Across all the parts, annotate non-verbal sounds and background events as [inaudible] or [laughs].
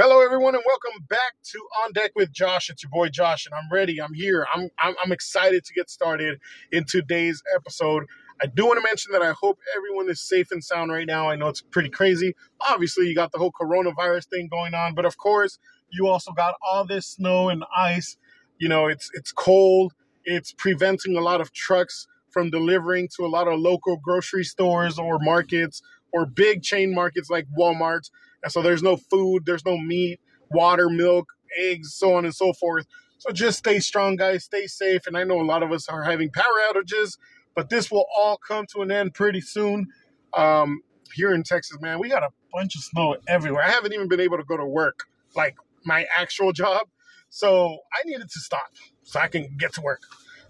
Hello, everyone, and welcome back to On Deck with Josh. It's your boy Josh, and I'm ready. I'm here. I'm, I'm I'm excited to get started in today's episode. I do want to mention that I hope everyone is safe and sound right now. I know it's pretty crazy. Obviously, you got the whole coronavirus thing going on, but of course, you also got all this snow and ice. You know, it's it's cold. It's preventing a lot of trucks from delivering to a lot of local grocery stores or markets or big chain markets like Walmart. And so there's no food, there's no meat, water, milk, eggs, so on and so forth. So just stay strong, guys. Stay safe. And I know a lot of us are having power outages, but this will all come to an end pretty soon. Um, here in Texas, man, we got a bunch of snow everywhere. I haven't even been able to go to work, like my actual job. So I needed to stop so I can get to work.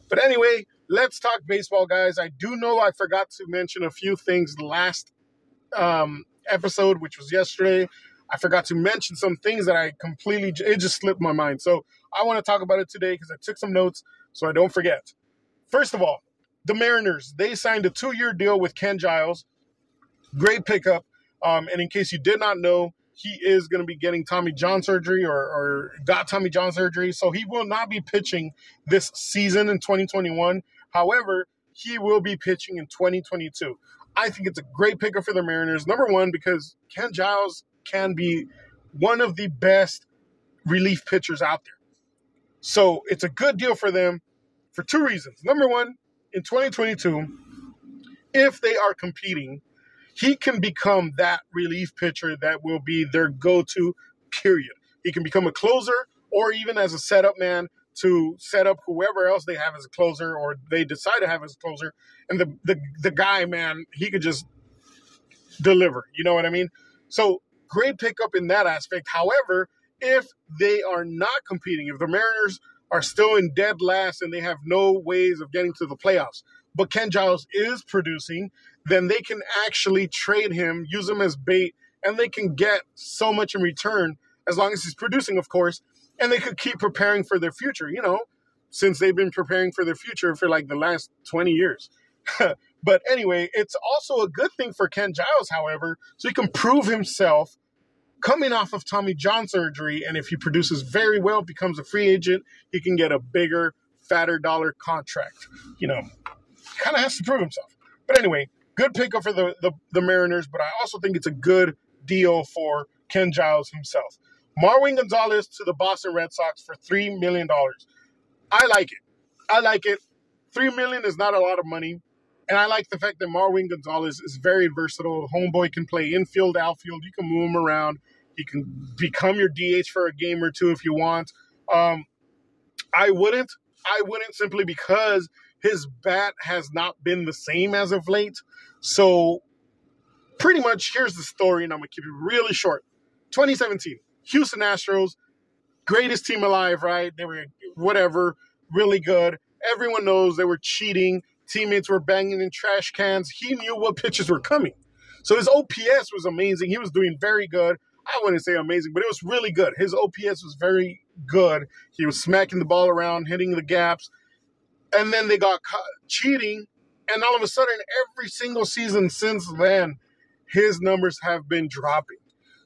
But anyway, let's talk baseball, guys. I do know I forgot to mention a few things last um, episode, which was yesterday. I forgot to mention some things that I completely, it just slipped my mind. So I want to talk about it today because I took some notes so I don't forget. First of all, the Mariners, they signed a two year deal with Ken Giles. Great pickup. Um, and in case you did not know, he is going to be getting Tommy John surgery or, or got Tommy John surgery. So he will not be pitching this season in 2021. However, he will be pitching in 2022. I think it's a great pickup for the Mariners. Number one, because Ken Giles can be one of the best relief pitchers out there. So it's a good deal for them for two reasons. Number one, in 2022, if they are competing, he can become that relief pitcher that will be their go to, period. He can become a closer or even as a setup man to set up whoever else they have as a closer or they decide to have as a closer. And the, the, the guy, man, he could just deliver. You know what I mean? So great pickup in that aspect. However, if they are not competing, if the Mariners are still in dead last and they have no ways of getting to the playoffs, but Ken Giles is producing, then they can actually trade him, use him as bait, and they can get so much in return as long as he's producing, of course, and they could keep preparing for their future, you know, since they've been preparing for their future for like the last 20 years. [laughs] but anyway, it's also a good thing for Ken Giles, however, so he can prove himself coming off of Tommy John surgery. And if he produces very well, becomes a free agent, he can get a bigger, fatter dollar contract. You know, kind of has to prove himself. But anyway, good pickup for the, the, the Mariners, but I also think it's a good deal for Ken Giles himself. Marwin Gonzalez to the Boston Red Sox for three million dollars. I like it. I like it. Three million is not a lot of money. And I like the fact that Marwin Gonzalez is very versatile. Homeboy can play infield, outfield. You can move him around. He can become your DH for a game or two if you want. Um, I wouldn't. I wouldn't simply because his bat has not been the same as of late. So, pretty much, here's the story, and I'm going to keep it really short. 2017, Houston Astros, greatest team alive, right? They were whatever, really good. Everyone knows they were cheating. Teammates were banging in trash cans. He knew what pitches were coming. So his OPS was amazing. He was doing very good. I wouldn't say amazing, but it was really good. His OPS was very good. He was smacking the ball around, hitting the gaps. And then they got caught cheating. And all of a sudden, every single season since then, his numbers have been dropping.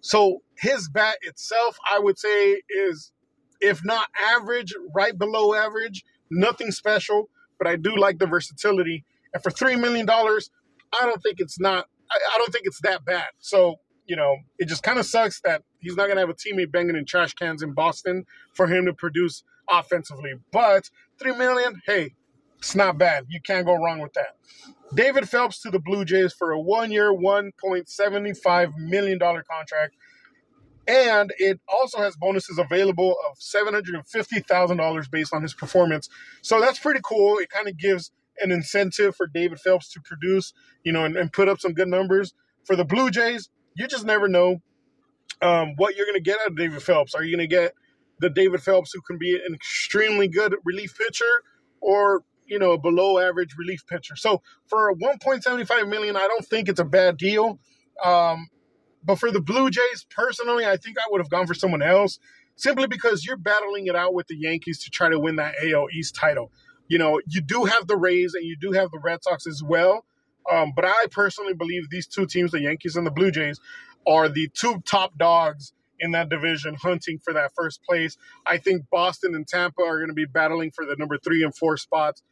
So his bat itself, I would say, is if not average, right below average. Nothing special, but I do like the versatility. And for three million dollars, I don't think it's not. I, I don't think it's that bad. So you know, it just kind of sucks that he's not gonna have a teammate banging in trash cans in Boston for him to produce offensively. But three million, hey, it's not bad. You can't go wrong with that. David Phelps to the Blue Jays for a one-year, $1.75 million contract. And it also has bonuses available of $750,000 based on his performance. So that's pretty cool. It kind of gives an incentive for David Phelps to produce, you know, and, and, put up some good numbers. For the Blue Jays, you just never know um, what you're going to get out of David Phelps. Are you going to get the David Phelps who can be an extremely good relief pitcher or you know, a below average relief pitcher. So for 1.75 million, I don't think it's a bad deal. Um, but for the Blue Jays, personally, I think I would have gone for someone else simply because you're battling it out with the Yankees to try to win that AL East title. You know, you do have the Rays and you do have the Red Sox as well. Um, but I personally believe these two teams, the Yankees and the Blue Jays, are the two top dogs in that division, hunting for that first place. I think Boston and Tampa are going to be battling for the number three and four spots.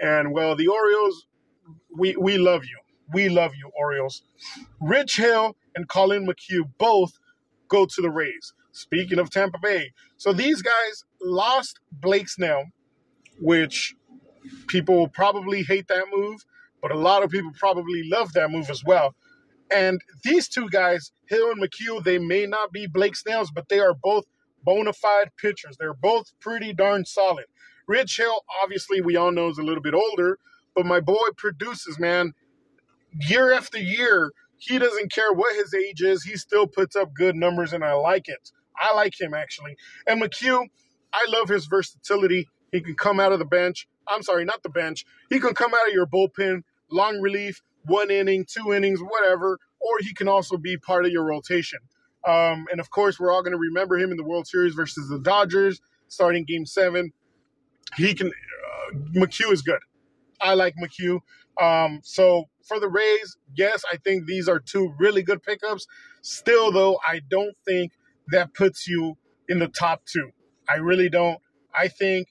And well, the Orioles, we we love you. We love you, Orioles. Rich Hill and Collin McHugh both go to the Rays. Speaking of Tampa Bay, so these guys lost Blake Snell, which people will probably hate that move, but a lot of people probably love that move as well. And these two guys, Hill and McHugh, they may not be Blake Snells, but they are both bona fide pitchers. They're both pretty darn solid. Rich Hill, obviously, we all know is a little bit older, but my boy produces, man. Year after year, he doesn't care what his age is. He still puts up good numbers, and I like it. I like him, actually. And McHugh, I love his versatility. He can come out of the bench. I'm sorry, not the bench. He can come out of your bullpen, long relief, one inning, two innings, whatever, or he can also be part of your rotation. Um, and of course, we're all going to remember him in the World Series versus the Dodgers, starting Game Seven. He can. Uh, McHugh is good. I like McHugh. Um, so for the Rays, yes, I think these are two really good pickups. Still, though, I don't think that puts you in the top two. I really don't. I think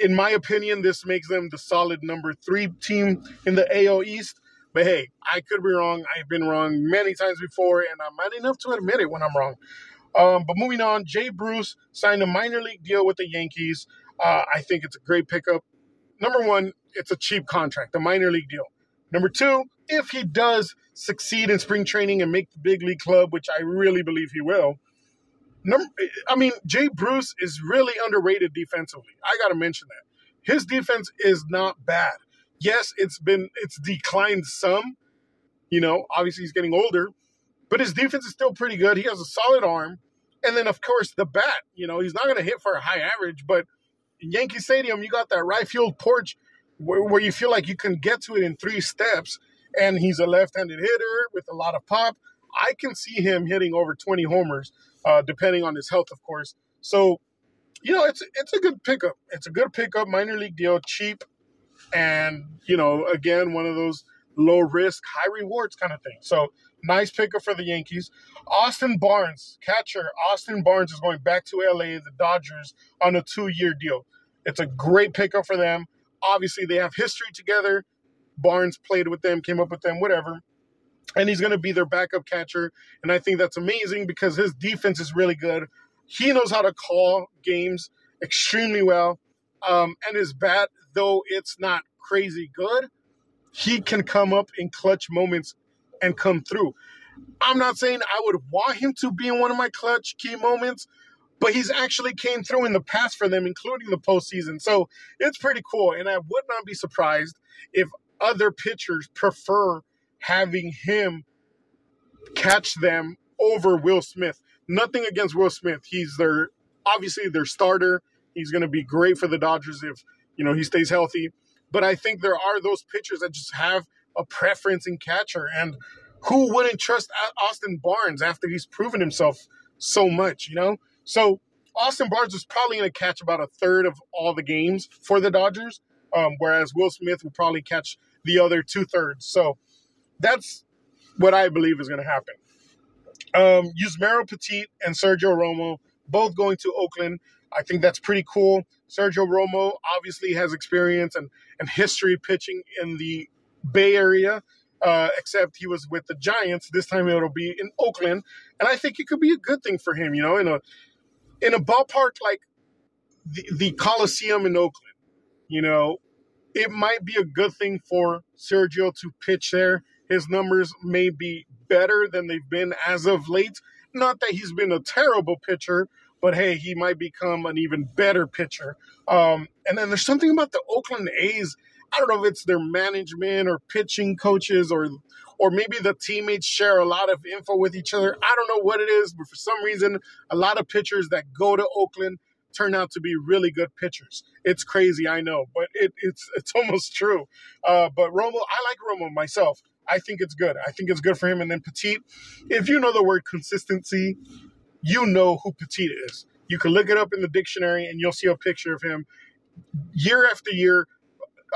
in my opinion, this makes them the solid number three team in the AL East. But hey, I could be wrong. I've been wrong many times before, and I'm man enough to admit it when I'm wrong. Um, but moving on, Jay Bruce signed a minor league deal with the Yankees. Uh, I think it's a great pickup. Number one, it's a cheap contract, a minor league deal. Number two, if he does succeed in spring training and make the big league club, which I really believe he will, Number, I mean, Jay Bruce is really underrated defensively. I got to mention that his defense is not bad. Yes, it's been it's declined some. You know, obviously he's getting older, but his defense is still pretty good. He has a solid arm, and then of course the bat. You know, he's not going to hit for a high average, but Yankee Stadium, you got that right field porch where, where you feel like you can get to it in three steps. And he's a left-handed hitter with a lot of pop. I can see him hitting over 20 homers uh, depending on his health, of course. So, you know, it's it's a good pickup. It's a good pickup, minor league deal, cheap, and you know, again, one of those low risk, high rewards kind of thing. So, nice pickup for the Yankees. Austin Barnes, catcher. Austin Barnes is going back to LA, the Dodgers, on a two year deal. It's a great pickup for them. Obviously, they have history together. Barnes played with them, came up with them, whatever and he's going to be their backup catcher. And I think that's amazing because his defense is really good. He knows how to call games extremely well. Um, and his bat, though it's not crazy good, he can come up in clutch moments and come through. I'm not saying I would want him to be in one of my clutch key moments, but he's actually came through in the past for them, including the postseason. So it's pretty cool. And I would not be surprised if other pitchers prefer having him catch them over Will Smith. Nothing against Will Smith. He's their obviously their starter. He's going to be great for the Dodgers if you know he stays healthy. But I think there are those pitchers that just have a preference in catcher, and who wouldn't trust Austin Barnes after he's proven himself so much? You know, so Austin Barnes is probably going to catch about a third of all the games for the Dodgers, um, whereas Will Smith will probably catch the other two thirds. So that's what I believe is going to happen. Um, Yusmeiro Petit and Sergio Romo both going to Oakland. I think that's pretty cool. Sergio Romo obviously has experience and, and history pitching in the Bay Area, uh, except he was with the Giants. This time it'll be in Oakland, and I think it could be a good thing for him. You know, in a in a ballpark like the, the Coliseum in Oakland. You know, it might be a good thing for Sergio to pitch there his numbers may be better than they've been as of late. Not that he's been a terrible pitcher, but hey, he might become an even better pitcher. Um, and then there's something about the Oakland A's. I don't know if it's their management or pitching coaches or or maybe the teammates share a lot of info with each other. I don't know what it is, but for some reason, a lot of pitchers that go to Oakland turn out to be really good pitchers. It's crazy, I know, but it, it's [laughs] it's almost true. Uh, but Romo, I like Romo myself. I think it's good. I think it's good for him. And then Petit, if you know the word consistency, you know who Petit is. You can look it up in the dictionary and you'll see a picture of him year after year.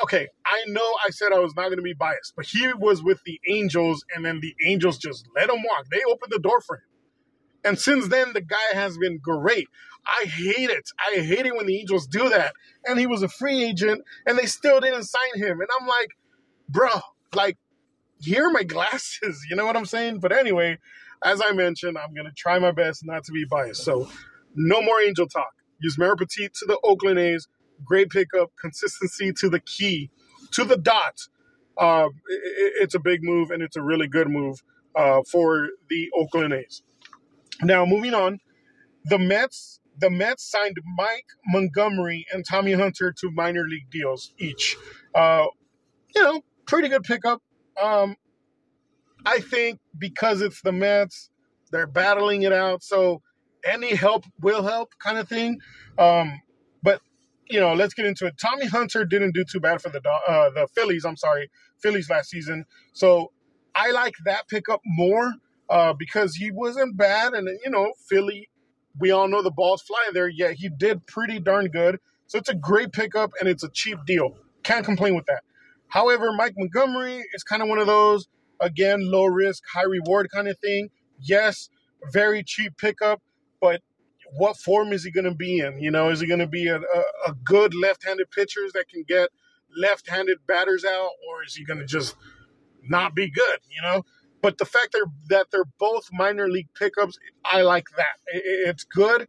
Okay, I know I said I was not going to be biased, but he was with the Angels, and then the Angels just let him walk. They opened the door for him. And since then, the guy has been great. I hate it. I hate it when the Angels do that. And he was a free agent, and they still didn't sign him. And I'm like, bro, like, here are my glasses. You know what I'm saying? But anyway, as I mentioned, I'm going to try my best not to be biased. So, no more Angel talk. Yusmeiro Petit to the Oakland A's. Great pickup. Consistency to the key, to the dot. Uh, it, it's a big move, and it's a really good move uh, for the Oakland A's. Now, moving on, the Mets. The Mets signed Mike Montgomery and Tommy Hunter to minor league deals each. Uh, you know, pretty good pickup. Um, I think because it's the Mets, they're battling it out. So any help will help, kind of thing. Um, you know, let's get into it. Tommy Hunter didn't do too bad for the uh, the Phillies. I'm sorry, Phillies last season. So I like that pickup more uh, because he wasn't bad, and you know, Philly. We all know the balls fly there. Yet he did pretty darn good. So it's a great pickup and it's a cheap deal. Can't complain with that. However, Mike Montgomery is kind of one of those again low risk, high reward kind of thing. Yes, very cheap pickup, but what form is he going to be in? You know, is he going to be a, a, a good left-handed pitcher that can get left-handed batters out, or is he going to just not be good? You know, but the fact that they're, that they're both minor league pickups, I like that. It's good,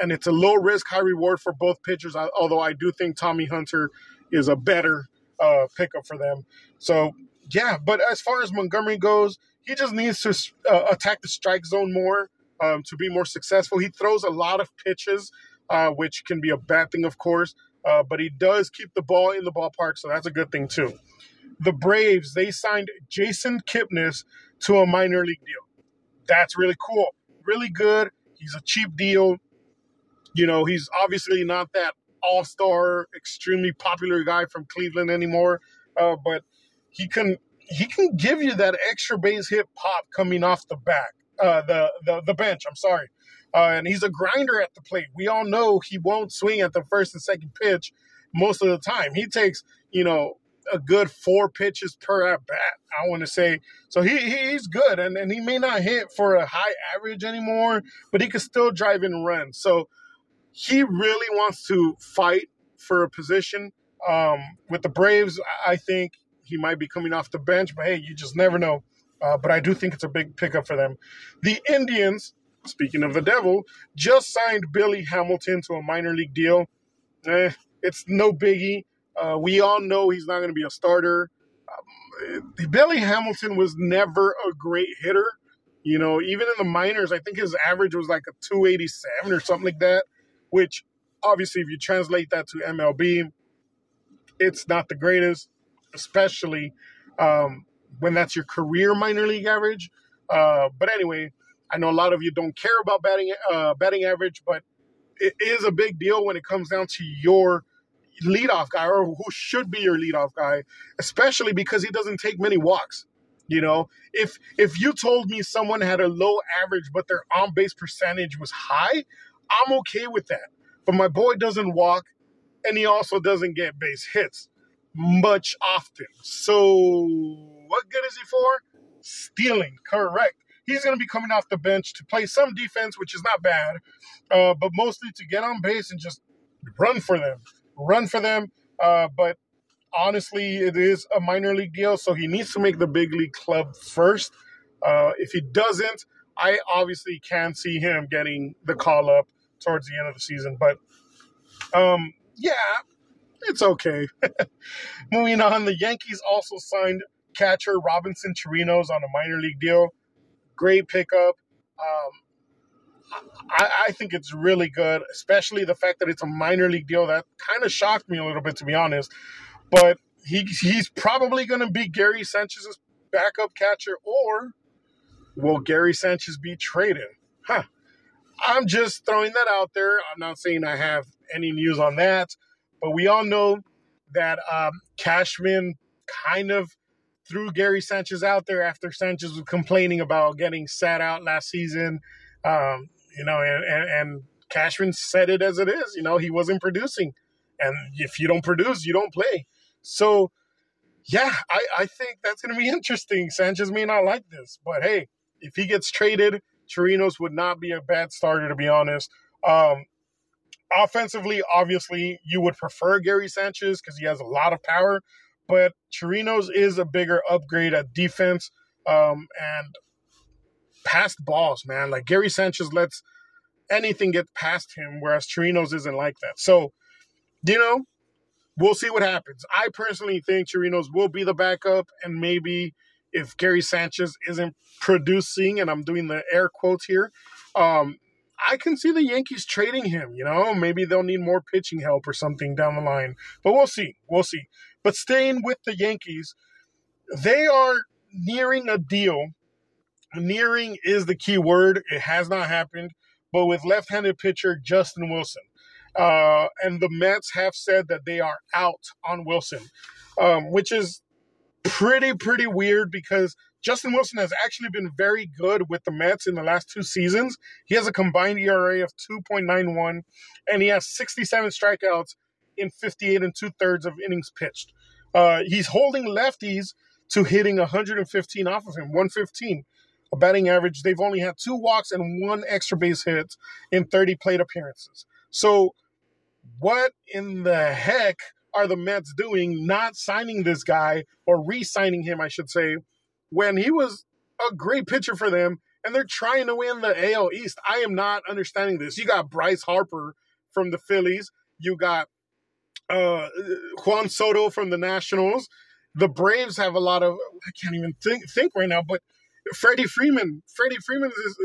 and it's a low risk, high reward for both pitchers. Although I do think Tommy Hunter is a better uh, pickup for them. So yeah, but as far as Montgomery goes, he just needs to uh, attack the strike zone more um, to be more successful. He throws a lot of pitches, uh, which can be a bad thing, of course, uh, but he does keep the ball in the ballpark, so that's a good thing too. The Braves they signed Jason Kipnis to a minor league deal. That's really cool. Really good. He's a cheap deal. You know, he's obviously not that all star, extremely popular guy from Cleveland anymore, uh, but he can he can give you that extra base hit pop coming off the back, uh, the, the the bench. I'm sorry, uh, and he's a grinder at the plate. We all know he won't swing at the first and second pitch most of the time. He takes you know a good four pitches per at bat. I want to say so. He he's good, and and he may not hit for a high average anymore, but he can still drive and run. So he really wants to fight for a position um, with the Braves. I think he might be coming off the bench, but hey, you just never know. Uh, but I do think it's a big pickup for them. The Indians, speaking of the devil, just signed Billy Hamilton to a minor league deal. Eh, it's no biggie. Uh, we all know he's not going to be a starter. Um, Billy Hamilton was never a great hitter. You know, even in the minors, I think his average was like a 287 or something like that, which obviously, if you translate that to MLB, it's not the greatest especially um, when that's your career minor league average. Uh, but anyway, I know a lot of you don't care about batting uh, batting average, but it is a big deal when it comes down to your leadoff guy or who should be your leadoff guy, especially because he doesn't take many walks. You know, if if you told me someone had a low average but their on base percentage was high, I'm okay with that. But my boy doesn't walk, and he also doesn't get base hits much often. So, what good is he for? Stealing, correct. He's going to be coming off the bench to play some defense, which is not bad, uh, but mostly to get on base and just run for them. Run for them. Uh, but honestly, it is a minor league deal, so he needs to make the big league club first. Uh, if he doesn't, I obviously can see him getting the call up towards the end of the season. But um, yeah, it's okay. [laughs] Moving on, the Yankees also signed catcher Robinson Chirinos on a minor league deal. Great pickup. Um, I, I, think it's really good, especially the fact that it's a minor league deal. That kind of shocked me a little bit, to be honest. But he he's probably going to be Gary Sanchez's backup catcher, or will Gary Sanchez be traded? Huh. I'm just throwing that out there. I'm not saying I have any news on that. But we all know that um, Cashman kind of threw Gary Sanchez out there after Sanchez was complaining about getting sat out last season. Um, you know, and, and, and Cashman said it as it is. You know, he wasn't producing. And if you don't produce, you don't play. So, yeah, I, I think that's going to be [laughs] interesting. Sanchez may not like this, but hey, if he gets traded Chirinos would not be a bad starter, to be honest. Um, offensively, obviously, you would prefer Gary Sanchez because he has a lot of power, but Chirinos is a bigger upgrade at defense um, and past balls, man. Like Gary Sanchez lets anything get past him, whereas Chirinos isn't like that. So, you know, we'll see what happens. I personally think Chirinos will be the backup, and maybe if Gary Sanchez isn't producing, and I'm doing the air quotes here, um, I can see the Yankees trading him. You know, maybe they'll need more pitching help or something down the line. But we'll see. We'll see. But staying with the Yankees, they are nearing a deal. Nearing is the key word. It has not happened, but with left-handed pitcher Justin Wilson. Uh, and the Mets have said that they are out on Wilson, um, which is pretty, pretty weird because Justin Wilson has actually been very good with the Mets in the last two seasons. He has a combined ERA of 2.91, and he has 67 strikeouts in 58 and two thirds of innings pitched. Uh, he's holding lefties to hitting 115 off of him, 115, a batting average. They've only had two walks and one extra base hit in 30 plate appearances. So, what in the heck are the Mets doing not signing this guy or re signing him, I should say, when he was a great pitcher for them and they're trying to win the AL East? I am not understanding this. You got Bryce Harper from the Phillies, you got uh, Juan Soto from the Nationals. The Braves have a lot of I can't even think think right now, but Freddie Freeman, Freddie Freeman is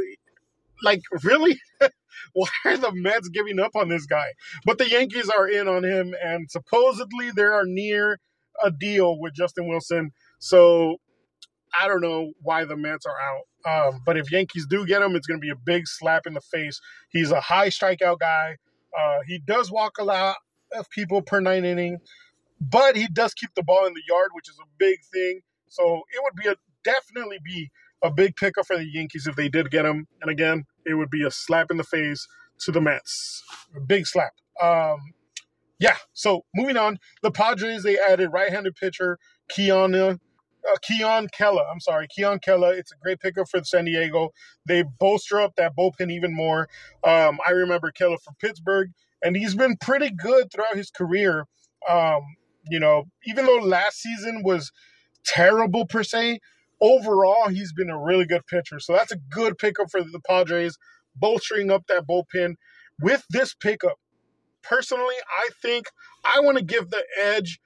like really [laughs] why are the Mets giving up on this guy? But the Yankees are in on him, and supposedly they are near a deal with Justin Wilson. So I don't know why the Mets are out. Um, but if Yankees do get him, it's going to be a big slap in the face. He's a high strikeout guy. Uh, he does walk a lot people per nine inning, but he does keep the ball in the yard, which is a big thing. So it would be a definitely be a big pickup for the Yankees if they did get him. And again, it would be a slap in the face to the Mets. A big slap. Um, yeah, so moving on. The Padres, they added right-handed pitcher Keon, uh, Keon Kela. I'm sorry, Keon Kela. It's a great pickup for San Diego. They bolster up that bullpen even more. Um, I remember Kela from Pittsburgh, and he's been pretty good throughout his career. Um, you know, even though last season was terrible per se, overall, he's been a really good pitcher. So that's a good pickup for the Padres, bolstering up that bullpen. With this pickup, personally, I think I want to give the edge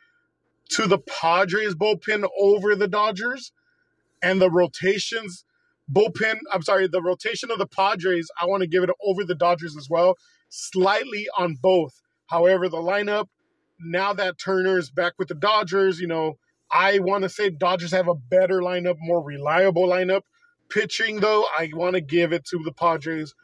to the Padres bullpen over the Dodgers and the rotations bullpen. I'm sorry, the rotation of the Padres, I want to give it over the Dodgers as well, slightly on both. However, the lineup, now that Turner's back with the Dodgers, you know, I want to say Dodgers have a better lineup, more reliable lineup. Pitching, though, I want to give it to the Padres.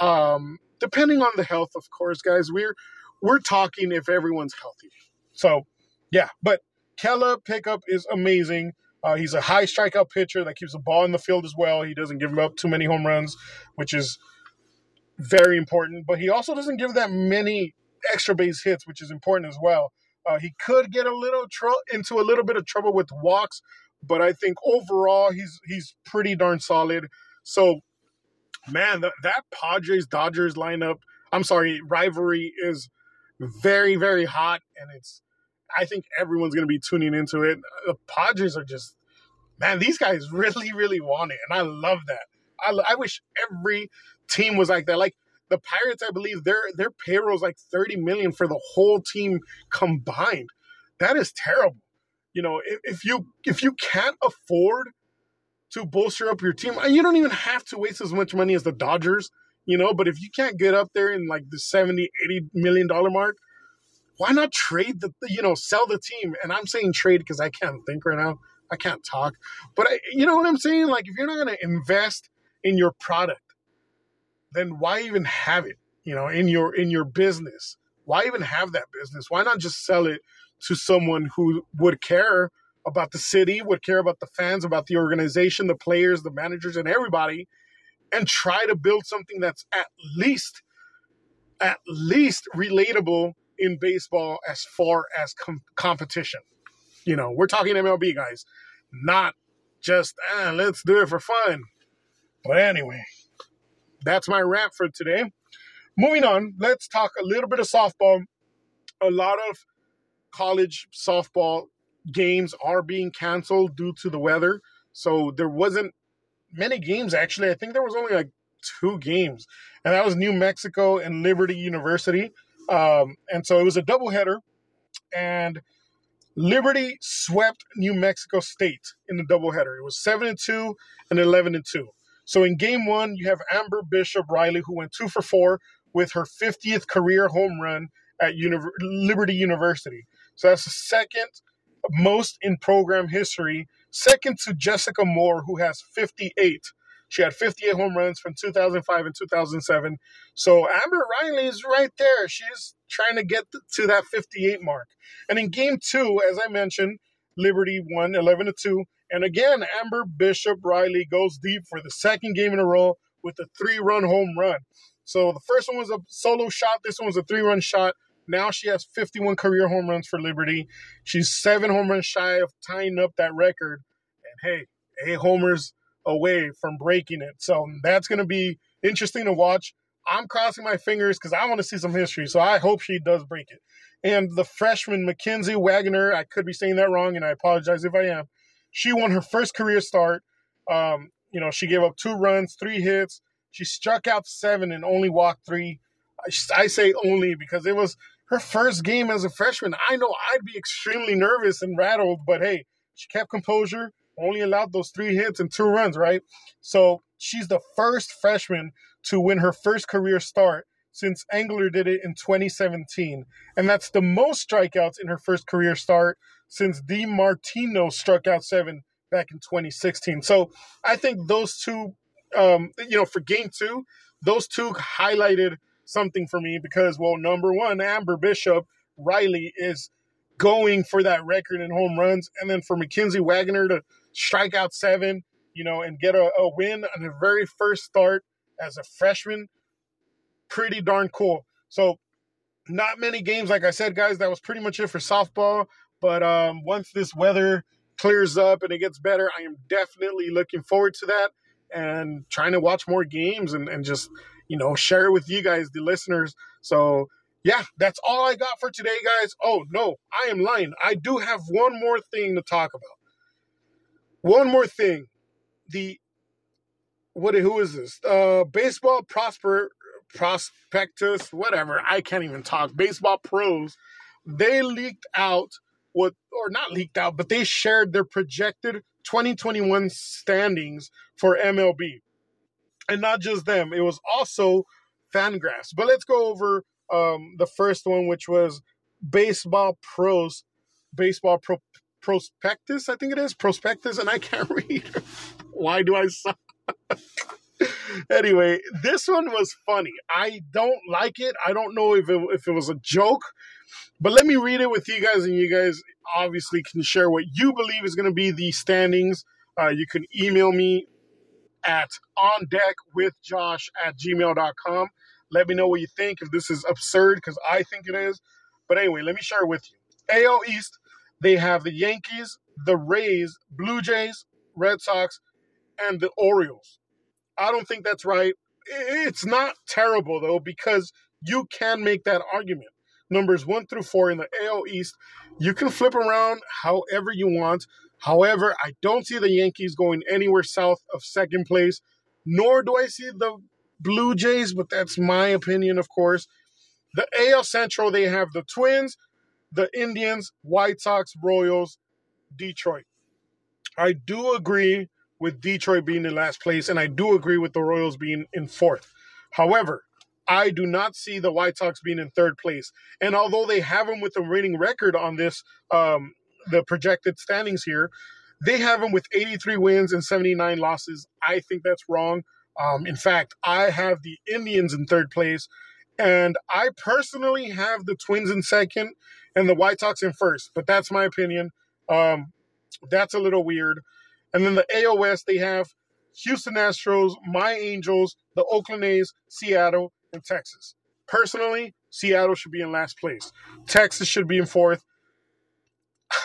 Um, depending on the health, of course, guys. We're we're talking if everyone's healthy. So, yeah. But Kela pickup is amazing. Uh, he's a high strikeout pitcher that keeps the ball in the field as well. He doesn't give up too many home runs, which is very important. But he also doesn't give that many extra base hits, which is important as well. Uh, he could get a little tr- into a little bit of trouble with walks, but I think overall he's he's pretty darn solid. So, man, that, that Padres Dodgers lineup, I'm sorry, rivalry is very very hot, and it's I think everyone's going to be tuning into it. The Padres are just man, these guys [laughs] really really want it, and I love that. I, I wish every team was like that. Like the Pirates, I believe their their payroll is like 30 million for the whole team combined. That is terrible. You know, if, if you if you can't afford to bolster up your team, you don't even have to waste as much money as the Dodgers, you know, but if you can't get up there in like the 70, 80 million dollar mark, why not trade the you know, sell the team? And I'm saying trade because I can't think right now. I can't talk. But I, you know what I'm saying? Like if you're not going to invest in your product then why even have it? You know, in your in your business, why even have that business? Why not just sell it to someone who would care about the city, would care about the fans, about the organization, the players, the managers, and everybody, and try to build something that's at least at least relatable in baseball as far as com- competition. You know, we're talking MLB guys, not just ah, let's do it for fun. But anyway, that's my rant for today. Moving on, let's talk a little bit of softball. A lot of college softball games are being canceled due to the weather. So there wasn't many games actually. I think there was only like two games, and that was New Mexico and Liberty University. Um, and so it was a doubleheader, and Liberty swept New Mexico State in the doubleheader. It was seven and two and eleven and two. So in game one, you have Amber Bishop Riley, who went two for four with her 50th career home run at Liberty University. So that's the second most in program history, second to Jessica Moore, who has 58. She had 58 home runs from 2005 and 2007. So Amber Riley is right there. She's trying to get to that 58 mark. And in game two, as I mentioned, Liberty won 11 to 2. And again, Amber Bishop Riley goes deep for the second game in a row with a three run home run. So the first one was a solo shot, this one was a three run shot. Now she has 51 career home runs for Liberty. She's seven home runs shy of tying up that record. And hey, eight homers away from breaking it. So that's going to be interesting to watch. I'm crossing my fingers because I want to see some history. So I hope she does break it. And the freshman Mackenzie Wagner, I could be saying that wrong, and I apologize if I am. She won her first career start. Um, you know, she gave up two runs, three hits. She struck out seven and only walked three. I, I say only because it was her first game as a freshman. I know I'd be extremely nervous and rattled, but hey, she kept composure, only allowed those three hits and two runs, right? So she's the first freshman to win her first career start since Angler did it in 2017. And that's the most strikeouts in her first career start since DiMartino struck out seven back in 2016. So I think those two, um, you know, for game two, those two highlighted something for me because, well, number one, Amber Bishop Riley is going for that record in home runs. And then for Mackenzie Wagner to strike out seven, you know, and get a, a win on the very first start as a freshman, pretty darn cool. So, not many games, like I said, guys. That was pretty much it for softball. But um, once this weather clears up and it gets better, I am definitely looking forward to that and trying to watch more games and, and just, you know, share it with you guys, the listeners. So, yeah, that's all I got for today, guys. Oh, no, I am lying. I do have one more thing to talk about. One more thing. The what who is this? Uh baseball prosper prospectus, whatever. I can't even talk. Baseball pros, they leaked out what or not leaked out, but they shared their projected 2021 standings for MLB. And not just them, it was also Fangraphs. But let's go over um, the first one, which was Baseball Pros, Baseball Pro, Prospectus, I think it is, Prospectus, and I can't [laughs] read. Why do I suck? [laughs] anyway, this one was funny. I don't like it. I don't know if it, if it was a joke, but let me read it with you guys, and you guys obviously can share what you believe is going to be the standings. Uh, you can email me at on deck with josh at gmail.com. Let me know what you think, if this is absurd, because I think it is. But anyway, let me share with you. AL East, they have the Yankees, the Rays, Blue Jays, Red Sox, and the Orioles. I don't think that's right. It's not terrible, though, because you can make that argument. Numbers one through four in the AL East, you can flip around however you want. However, I don't see the Yankees going anywhere south of second place, nor do I see the Blue Jays, but that's my opinion, of course. The AL Central, they have the Twins, the Indians, White Sox, Royals, Detroit. I do agree with Detroit being in last place, and I do agree with the Royals being in fourth. However, I do not see the White Sox being in third place. And although they have them with a winning record on this, um, the projected standings here, they have them with 83 wins and 79 losses. I think that's wrong. Um, in fact, I have the Indians in third place, and I personally have the Twins in second and the White Sox in first. But that's my opinion. Um, that's a little weird. And then the AL West, they have Houston Astros, my Angels, the Oakland A's, Seattle, and Texas. Personally, Seattle should be in last place. Texas should be in fourth.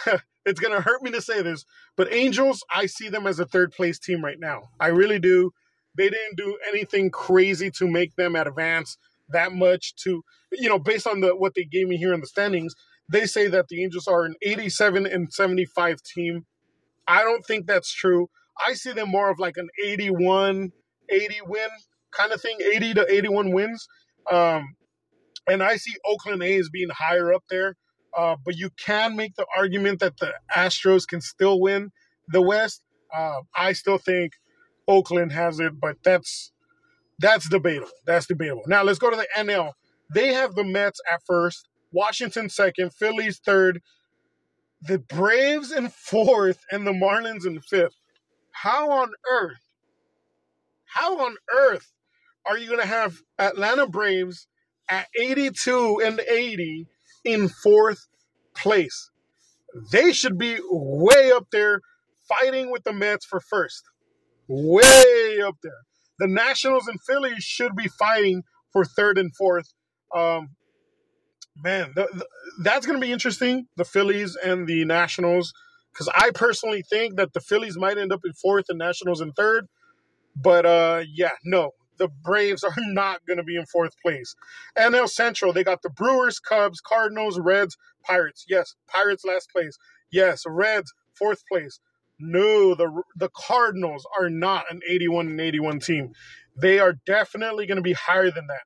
[laughs] it's going to hurt me to say this, but Angels, I see them as a third place team right now. I really do. They didn't do anything crazy to make them advance that much to you know based on the what they gave me here in the standings they say that the angels are an 87 and 75 team i don't think that's true i see them more of like an 81 80 win kind of thing 80 to 81 wins um, and i see oakland a's being higher up there uh, but you can make the argument that the astros can still win the west uh, i still think oakland has it but that's that's debatable. That's debatable. Now let's go to the NL. They have the Mets at first, Washington second, Phillies third, the Braves in [laughs] fourth, and the Marlins in fifth. How on earth? How on earth are you going to have Atlanta Braves at 82 and 80 in fourth place? They should be way up there fighting with the Mets for first. Way up there the Nationals and Phillies should be fighting for third and fourth. Um, man, the, the, that's going to be interesting. The Phillies and the Nationals, because I personally think that the Phillies might end up in fourth and Nationals in third. But uh, yeah, no, the Braves are [laughs] not going to be in fourth place. NL Central, they got the Brewers, Cubs, Cardinals, Reds, Pirates. Yes, Pirates last place. Yes, Reds fourth place. No, the the Cardinals are not an 81 and 81 team. They are definitely going to be higher than that.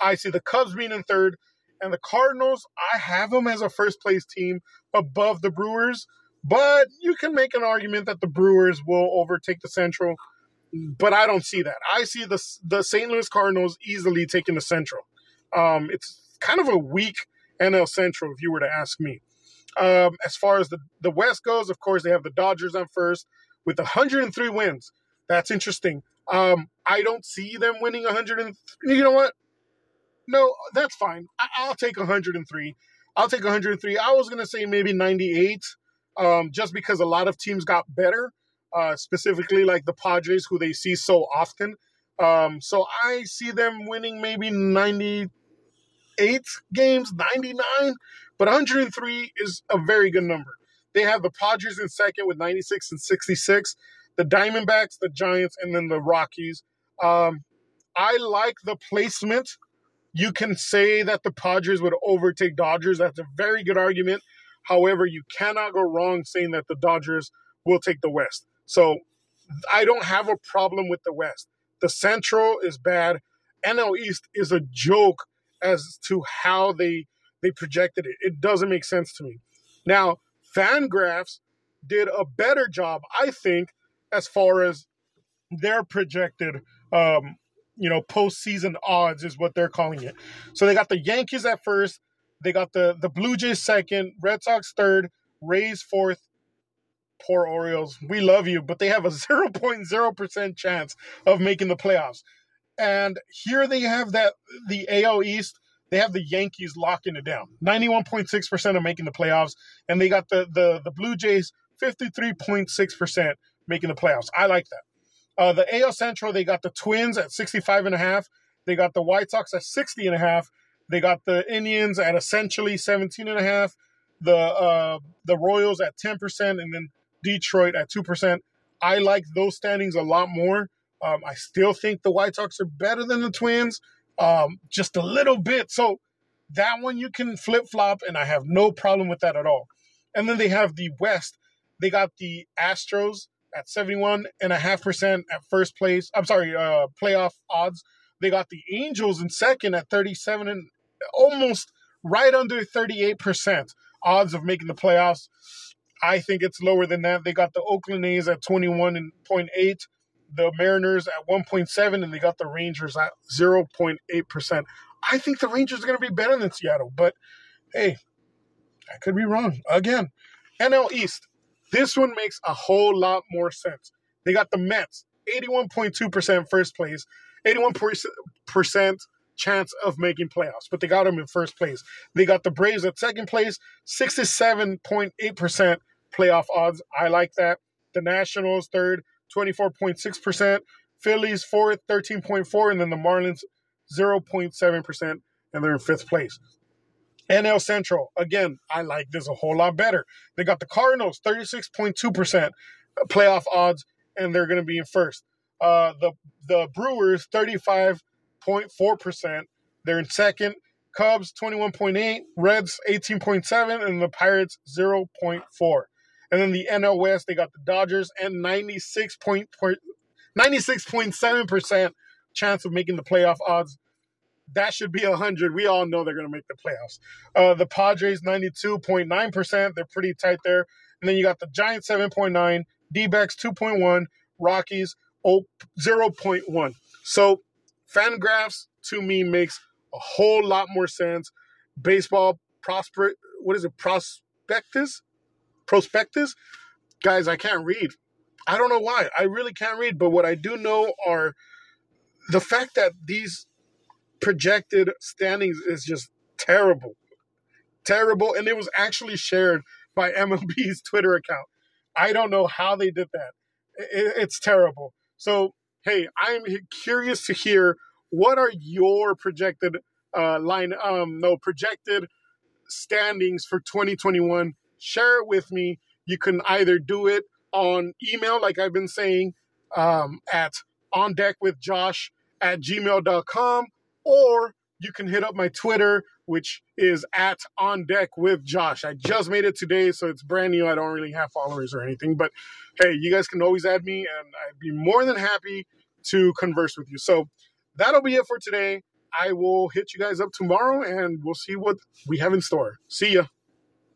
I see the Cubs being in third, and the Cardinals. I have them as a first place team above the Brewers, but you can make an argument that the Brewers will overtake the Central. But I don't see that. I see the the St. Louis Cardinals easily taking the Central. Um, it's kind of a weak NL Central, if you were to ask me. Um, as far as the, the West goes, of course, they have the Dodgers on first with 103 wins. That's interesting. Um, I don't see them winning 100. And, you know what? No, that's fine. I, will take 103. I'll take 103. I was going to say maybe 98, um, just because a lot of teams got better, uh, specifically like the Padres, who they see so often. Um, so I see them winning maybe 98 games, 99. But 103 is a very good number. They have the Padres in second with 96 and 66, the Diamondbacks, the Giants, and then the Rockies. Um, I like the placement. You can say that the Padres would overtake Dodgers. That's a very good argument. However, you cannot go wrong saying that the Dodgers will take the West. So I don't have a problem with the West. The Central is bad. NL East is a joke as to how they they projected it. It doesn't make sense to me. Now, Fangraphs did a better job, I think, as far as their projected, um, you know, postseason odds is what they're calling it. So they got the Yankees at first, they got the the Blue Jays second, Red Sox third, Rays fourth. Poor Orioles, we love you, but they have a [laughs] 0.0% chance of making the playoffs. And here they have that the AL East they have the Yankees locking it down. 91.6% of making the playoffs. And they got the, the, the Blue Jays 53.6% making the playoffs. I like that. Uh, the AL Central, they got the Twins at 65.5. They got the White Sox at 60.5. They got the Indians at essentially 17.5. The, uh, the Royals at 10%. And then Detroit at 2%. I like those standings a lot more. Um, I still think the White Sox are better than the Twins um, just a little bit. So that one you can flip flop, and I have no problem with that at all. And then they have the West. They got the Astros at 71.5% at first place. I'm sorry, uh, playoff odds. They got the Angels in second at 37 and almost right under 38% odds of making the playoffs. I think it's lower than that. They got the Oakland A's at 21.8 the Mariners at 1.7 and they got the Rangers at 0.8%. I think the Rangers are going to be better than Seattle, but hey, I could be wrong. Again, NL East. This one makes a whole lot more sense. They got the Mets, 81.2% first place, 81% chance of making playoffs, but they got them in first place. They got the Braves at second place, 67.8% playoff odds. I like that. The Nationals third, 24.6%. Phillies fourth, 13.4, and then the Marlins 0.7%, and they're in fifth place. NL Central, again, I like this a whole lot better. They got the Cardinals, 36.2% playoff odds, and they're going to be in first. Uh, the the Brewers 35.4%. They're in second. Cubs 21.8, Reds 18.7, and the Pirates 0.4. And then the NL West, they got the Dodgers and 96.7% chance of making the playoff odds. That should be 100. We all know they're going to make the playoffs. Uh, the Padres 92.9%. They're pretty tight there. And then you got the Giants 7.9, D-backs 2.1, Rockies 0.1. So Fangraphs to me makes a whole lot more sense. Baseball prosper what is it? Prospectus? Prospectus? Guys, I can't read. I don't know why. I really can't read, but what I do know are the fact that these projected standings is just terrible. Terrible. And it was actually shared by [laughs] MLB's Twitter account. I don't know how they did that. It's terrible. So, hey, I'm curious to hear what are your projected uh, line, um, no, projected standings for 2021. Share it with me. You can either do it on email, like I've been saying, um, at on deck with Josh at gmail.com, or you can hit up my Twitter, which is at on deck with Josh. I just made it today, so it's brand new. I don't really have followers or anything, but hey, you guys can always add me, and I'd be more than happy to converse with you. So that'll be it for today. I will hit you guys up tomorrow, and we'll see what we have in store. See ya.